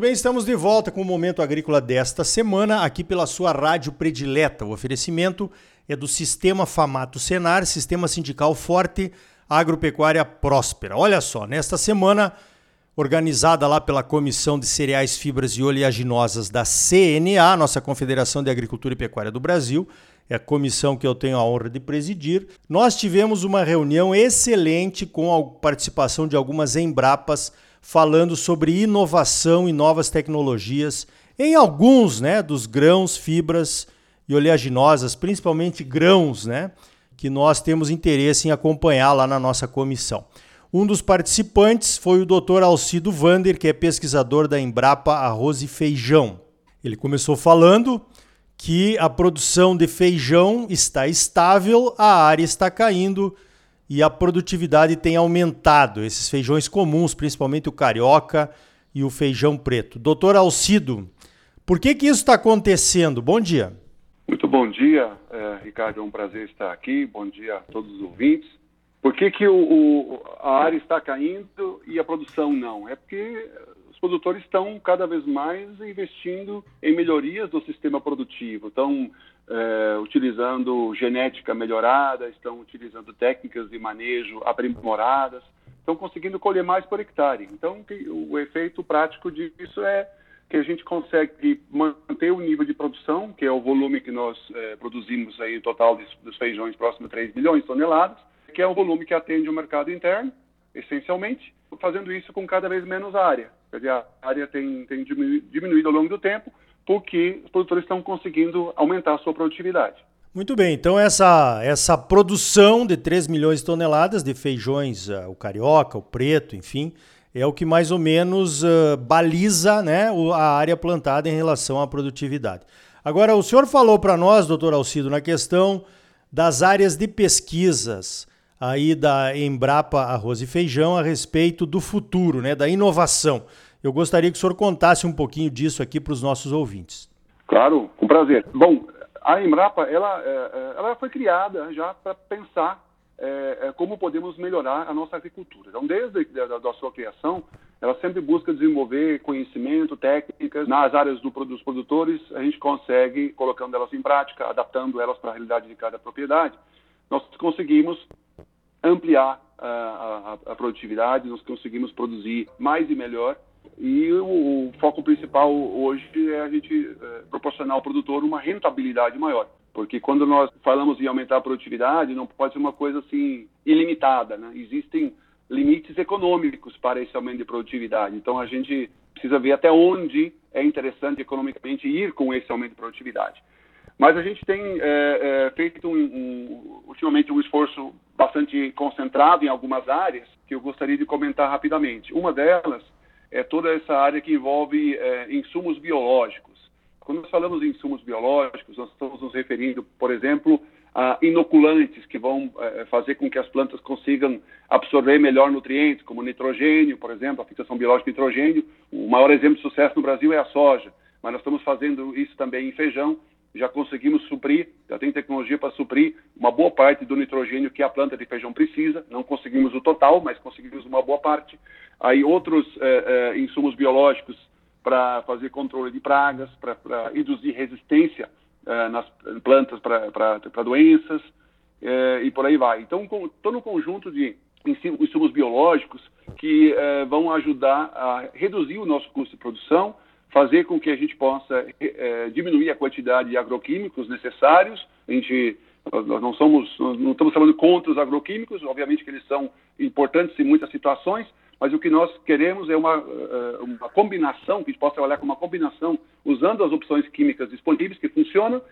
Muito bem, estamos de volta com o Momento Agrícola desta semana, aqui pela sua rádio predileta. O oferecimento é do Sistema Famato Senar, Sistema Sindical Forte, Agropecuária Próspera. Olha só, nesta semana, organizada lá pela Comissão de Cereais, Fibras e Oleaginosas da CNA, nossa Confederação de Agricultura e Pecuária do Brasil, é a comissão que eu tenho a honra de presidir, nós tivemos uma reunião excelente com a participação de algumas Embrapas falando sobre inovação e novas tecnologias em alguns né, dos grãos, fibras e oleaginosas, principalmente grãos, né, que nós temos interesse em acompanhar lá na nossa comissão. Um dos participantes foi o Dr. Alcido Vander, que é pesquisador da Embrapa Arroz e Feijão. Ele começou falando que a produção de feijão está estável, a área está caindo e a produtividade tem aumentado. Esses feijões comuns, principalmente o carioca e o feijão preto. Doutor Alcido, por que, que isso está acontecendo? Bom dia. Muito bom dia, é, Ricardo. É um prazer estar aqui. Bom dia a todos os ouvintes. Por que, que o, o, a área está caindo e a produção não? É porque produtores estão cada vez mais investindo em melhorias do sistema produtivo, estão é, utilizando genética melhorada, estão utilizando técnicas de manejo aprimoradas, estão conseguindo colher mais por hectare. Então, o efeito prático disso é que a gente consegue manter o nível de produção, que é o volume que nós é, produzimos aí, o total dos feijões, próximo a 3 milhões de toneladas, que é o volume que atende o mercado interno, essencialmente, fazendo isso com cada vez menos área. Quer dizer, a área tem, tem diminuído ao longo do tempo porque os produtores estão conseguindo aumentar a sua produtividade. Muito bem, então essa, essa produção de 3 milhões de toneladas de feijões, uh, o carioca, o preto, enfim, é o que mais ou menos uh, baliza né, a área plantada em relação à produtividade. Agora, o senhor falou para nós, doutor Alcido, na questão das áreas de pesquisas aí da Embrapa Arroz e Feijão a respeito do futuro, né, da inovação. Eu gostaria que o senhor contasse um pouquinho disso aqui para os nossos ouvintes. Claro, com prazer. Bom, a Embrapa ela, é, é, ela foi criada já para pensar é, como podemos melhorar a nossa agricultura. Então, desde a da sua criação, ela sempre busca desenvolver conhecimento, técnicas nas áreas do, dos produtores. A gente consegue, colocando elas em prática, adaptando elas para a realidade de cada propriedade, nós conseguimos ampliar a, a, a, produtividade, nós conseguimos produzir mais e melhor. E o, o foco principal hoje é a gente é, proporcionar ao produtor uma rentabilidade maior. Porque quando nós falamos em aumentar a produtividade, não pode ser uma coisa assim ilimitada. Né? Existem limites econômicos para esse aumento de produtividade. Então a gente precisa ver até onde é interessante economicamente ir com esse aumento de produtividade. Mas a gente tem é, é, feito um, um, ultimamente um esforço bastante concentrado em algumas áreas que eu gostaria de comentar rapidamente. Uma delas é toda essa área que envolve é, insumos biológicos. Quando nós falamos em insumos biológicos, nós estamos nos referindo, por exemplo, a inoculantes que vão é, fazer com que as plantas consigam absorver melhor nutrientes, como nitrogênio, por exemplo, a fixação biológica de nitrogênio. O maior exemplo de sucesso no Brasil é a soja, mas nós estamos fazendo isso também em feijão já conseguimos suprir, já tem tecnologia para suprir uma boa parte do nitrogênio que a planta de feijão precisa. Não conseguimos o total, mas conseguimos uma boa parte. Aí outros eh, eh, insumos biológicos para fazer controle de pragas, para induzir resistência eh, nas plantas para doenças e por aí vai. Então, todo um conjunto de insumos biológicos que vão ajudar a reduzir o nosso custo de produção, fazer com que a gente possa é, diminuir a quantidade de agroquímicos necessários. A gente, nós não somos, não estamos falando contra os agroquímicos, obviamente que eles são importantes em muitas situações, mas o que nós queremos é uma, eh, uma combinação, que a gente possa trabalhar com uma combinação, usando as opções químicas disponíveis que funcionam,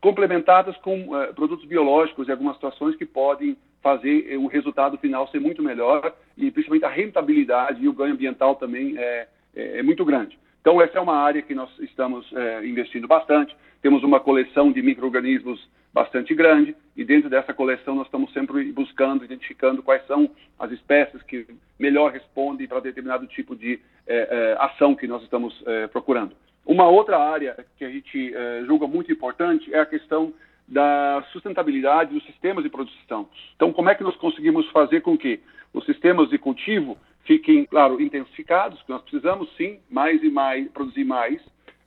complementadas com produtos biológicos e algumas situações que podem fazer o resultado final ser muito melhor e principalmente a rentabilidade e o ganho ambiental também é, é, é muito grande. Então, essa é uma área que nós estamos é, investindo bastante. Temos uma coleção de micro-organismos bastante grande e dentro dessa coleção nós estamos sempre buscando, identificando quais são as espécies que melhor respondem para determinado tipo de é, é, ação que nós estamos é, procurando. Uma outra área que a gente é, julga muito importante é a questão da sustentabilidade dos sistemas de produção. Então, como é que nós conseguimos fazer com que os sistemas de cultivo fiquem, claro, intensificados, que nós precisamos sim, mais e mais, produzir mais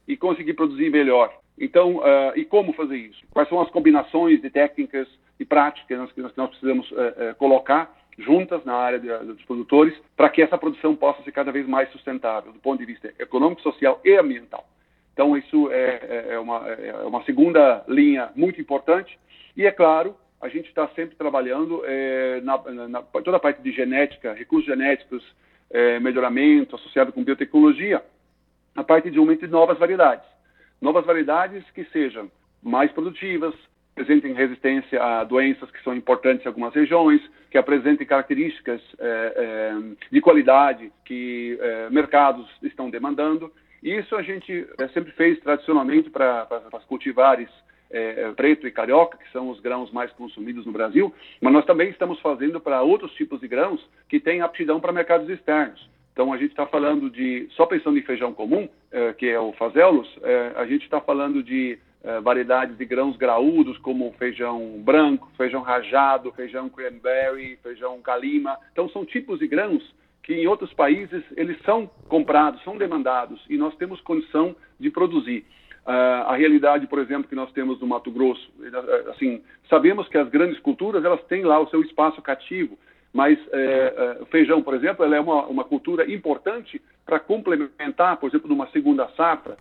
e conseguir produzir melhor. Então, uh, e como fazer isso? Quais são as combinações de técnicas e práticas que nós, que nós precisamos uh, uh, colocar juntas na área de, dos produtores para que essa produção possa ser cada vez mais sustentável do ponto de vista econômico, social e ambiental. Então, isso é, é, é uma, é uma segunda linha muito importante. E, é claro, a gente está sempre trabalhando é, na, na, toda a parte de genética, recursos genéticos, é, melhoramento associado com biotecnologia, a parte de aumento de novas variedades. Novas variedades que sejam mais produtivas, apresentem resistência a doenças que são importantes em algumas regiões, que apresentem características é, é, de qualidade que é, mercados estão demandando. Isso a gente é, sempre fez tradicionalmente para as cultivares é, é, preto e carioca, que são os grãos mais consumidos no Brasil, mas nós também estamos fazendo para outros tipos de grãos que têm aptidão para mercados externos. Então, a gente está falando de, só pensando em feijão comum, é, que é o fazelos, é, a gente está falando de variedades de grãos graúdos, como feijão branco, feijão rajado, feijão cranberry, feijão calima. Então, são tipos de grãos que em outros países eles são comprados, são demandados, e nós temos condição de produzir. Uh, a realidade, por exemplo, que nós temos no Mato Grosso, eh, assim, sabemos que as grandes culturas elas têm lá o seu espaço cativo, mas é, feijão, por exemplo, ela é uma, uma cultura importante para complementar, por exemplo, numa segunda safra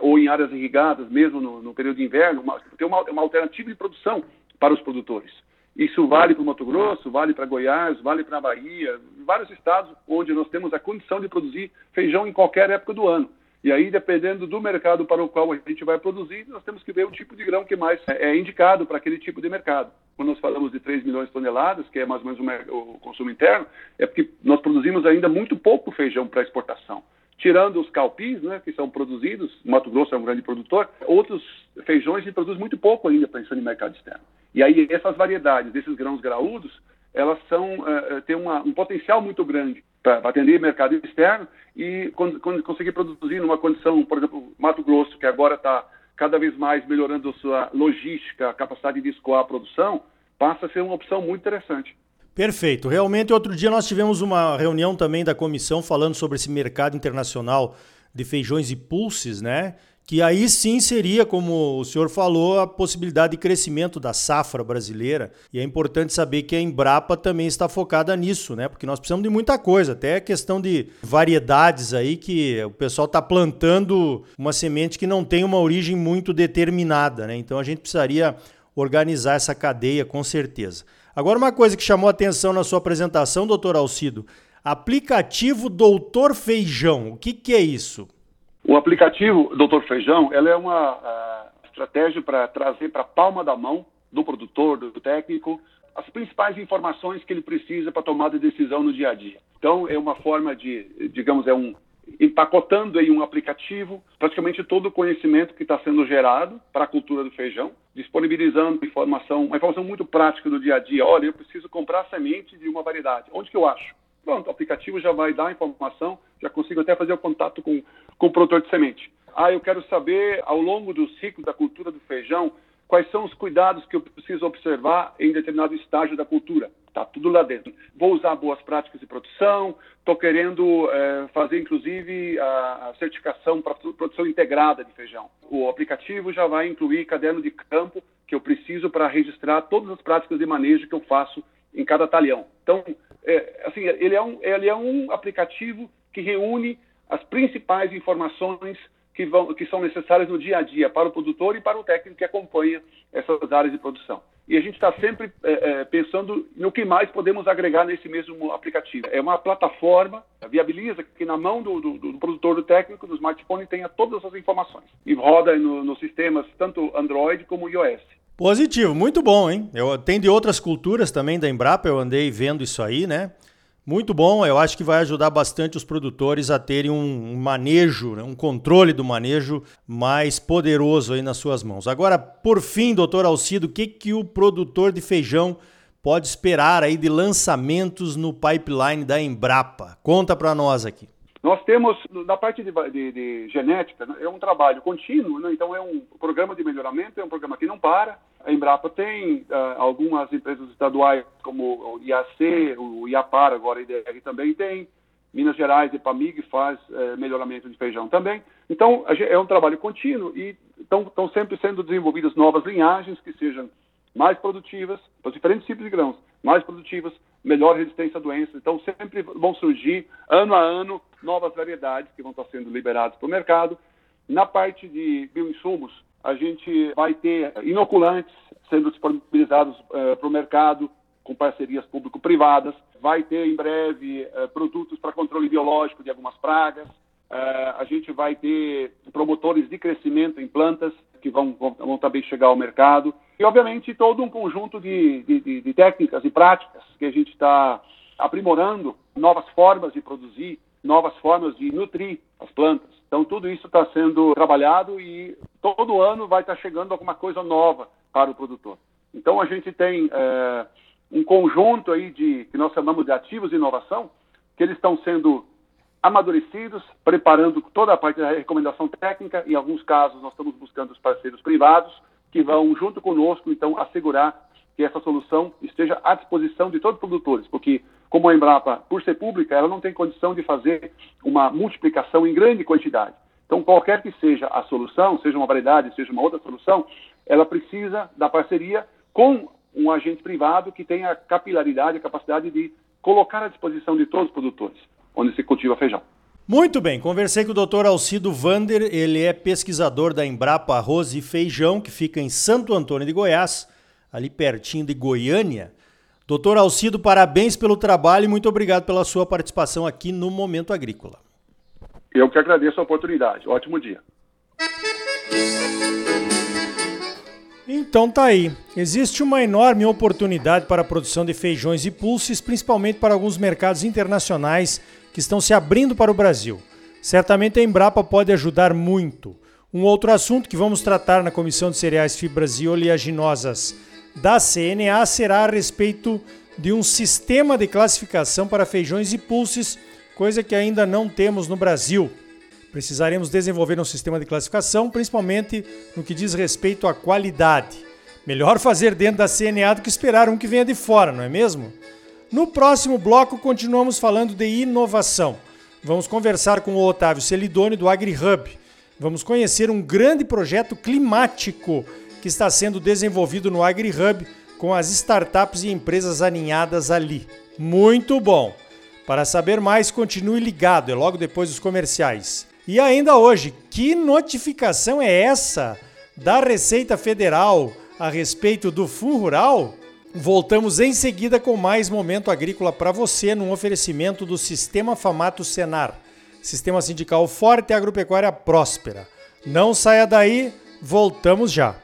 ou em áreas irrigadas, mesmo no, no período de inverno, uma, ter uma, uma alternativa de produção para os produtores. Isso vale para o Mato Grosso, vale para Goiás, vale para a Bahia, vários estados onde nós temos a condição de produzir feijão em qualquer época do ano. E aí, dependendo do mercado para o qual a gente vai produzir, nós temos que ver o tipo de grão que mais é indicado para aquele tipo de mercado. Quando nós falamos de 3 milhões de toneladas, que é mais ou menos o consumo interno, é porque nós produzimos ainda muito pouco feijão para exportação. Tirando os calpis, né, que são produzidos, Mato Grosso é um grande produtor, outros feijões se produz muito pouco ainda pensando em mercado externo. E aí essas variedades desses grãos graúdos, elas são, uh, têm uma, um potencial muito grande para atender mercado externo e quando, quando conseguir produzir numa condição, por exemplo, Mato Grosso, que agora está cada vez mais melhorando sua logística, a capacidade de escoar a produção, passa a ser uma opção muito interessante. Perfeito. Realmente, outro dia nós tivemos uma reunião também da comissão falando sobre esse mercado internacional de feijões e pulses, né? Que aí sim seria, como o senhor falou, a possibilidade de crescimento da safra brasileira. E é importante saber que a Embrapa também está focada nisso, né? Porque nós precisamos de muita coisa, até a questão de variedades aí que o pessoal está plantando uma semente que não tem uma origem muito determinada, né? Então a gente precisaria organizar essa cadeia com certeza. Agora, uma coisa que chamou atenção na sua apresentação, doutor Alcido, aplicativo Doutor Feijão. O que, que é isso? O aplicativo Doutor Feijão, ela é uma uh, estratégia para trazer para a palma da mão do produtor, do técnico, as principais informações que ele precisa para tomar de decisão no dia a dia. Então, é uma forma de, digamos, é um empacotando em um aplicativo praticamente todo o conhecimento que está sendo gerado para a cultura do feijão, disponibilizando informação, uma informação muito prática do dia a dia. Olha, eu preciso comprar semente de uma variedade. Onde que eu acho? Pronto, o aplicativo já vai dar a informação, já consigo até fazer o contato com, com o produtor de semente. Ah, eu quero saber, ao longo do ciclo da cultura do feijão, quais são os cuidados que eu preciso observar em determinado estágio da cultura. Está tudo lá dentro. Vou usar boas práticas de produção, estou querendo é, fazer, inclusive, a, a certificação para produção integrada de feijão. O aplicativo já vai incluir caderno de campo que eu preciso para registrar todas as práticas de manejo que eu faço em cada talhão. Então, é, assim, ele é, um, ele é um aplicativo que reúne as principais informações que, vão, que são necessárias no dia a dia para o produtor e para o técnico que acompanha essas áreas de produção. E a gente está sempre é, é, pensando no que mais podemos agregar nesse mesmo aplicativo. É uma plataforma, viabiliza que na mão do, do, do produtor, do técnico, do smartphone, tenha todas as informações. E roda nos no sistemas tanto Android como iOS. Positivo, muito bom, hein? Eu tenho de outras culturas também da Embrapa, eu andei vendo isso aí, né? Muito bom, eu acho que vai ajudar bastante os produtores a terem um manejo, né? um controle do manejo mais poderoso aí nas suas mãos. Agora, por fim, doutor Alcido, o que, que o produtor de feijão pode esperar aí de lançamentos no pipeline da Embrapa? Conta para nós aqui. Nós temos, na parte de, de, de genética, né, é um trabalho contínuo, né? então é um programa de melhoramento, é um programa que não para. A Embrapa tem uh, algumas empresas estaduais, como o IAC, o IAPAR, agora a IDR também tem, Minas Gerais, Epamig faz é, melhoramento de feijão também. Então, é um trabalho contínuo e estão sempre sendo desenvolvidas novas linhagens que sejam mais produtivas, para os diferentes tipos de grãos, mais produtivas, melhor resistência a doenças. Então, sempre vão surgir, ano a ano, novas variedades que vão estar sendo liberadas para o mercado. Na parte de bioinsumos, a gente vai ter inoculantes sendo disponibilizados uh, para o mercado com parcerias público-privadas. Vai ter em breve uh, produtos para controle biológico de algumas pragas. Uh, a gente vai ter promotores de crescimento em plantas que vão, vão, vão também chegar ao mercado. E, obviamente, todo um conjunto de, de, de técnicas e práticas que a gente está aprimorando, novas formas de produzir, novas formas de nutrir as plantas. Então, tudo isso está sendo trabalhado e todo ano vai estar tá chegando alguma coisa nova para o produtor. Então, a gente tem é, um conjunto aí de que nós chamamos de ativos de inovação, que eles estão sendo amadurecidos, preparando toda a parte da recomendação técnica. Em alguns casos, nós estamos buscando os parceiros privados que vão, junto conosco, então, assegurar que essa solução esteja à disposição de todos os produtores, porque, como a Embrapa, por ser pública, ela não tem condição de fazer uma multiplicação em grande quantidade. Então, qualquer que seja a solução, seja uma variedade, seja uma outra solução, ela precisa da parceria com um agente privado que tenha a capilaridade, a capacidade de colocar à disposição de todos os produtores onde se cultiva feijão. Muito bem, conversei com o Dr. Alcido Vander, ele é pesquisador da Embrapa Arroz e Feijão, que fica em Santo Antônio de Goiás, ali pertinho de Goiânia. Doutor Alcido, parabéns pelo trabalho e muito obrigado pela sua participação aqui no Momento Agrícola. Eu que agradeço a oportunidade. Ótimo dia. Então tá aí. Existe uma enorme oportunidade para a produção de feijões e pulses, principalmente para alguns mercados internacionais que estão se abrindo para o Brasil. Certamente a Embrapa pode ajudar muito. Um outro assunto que vamos tratar na Comissão de Cereais, Fibras e Oleaginosas da CNA será a respeito de um sistema de classificação para feijões e pulses, coisa que ainda não temos no Brasil. Precisaremos desenvolver um sistema de classificação, principalmente no que diz respeito à qualidade. Melhor fazer dentro da CNA do que esperar um que venha de fora, não é mesmo? No próximo bloco, continuamos falando de inovação. Vamos conversar com o Otávio Celidoni do AgriHub. Vamos conhecer um grande projeto climático que está sendo desenvolvido no AgriHub com as startups e empresas aninhadas ali. Muito bom! Para saber mais, continue ligado, é logo depois dos comerciais. E ainda hoje, que notificação é essa da Receita Federal a respeito do Fundo Rural? Voltamos em seguida com mais momento agrícola para você num oferecimento do Sistema Famato Senar. Sistema sindical forte e agropecuária próspera. Não saia daí, voltamos já.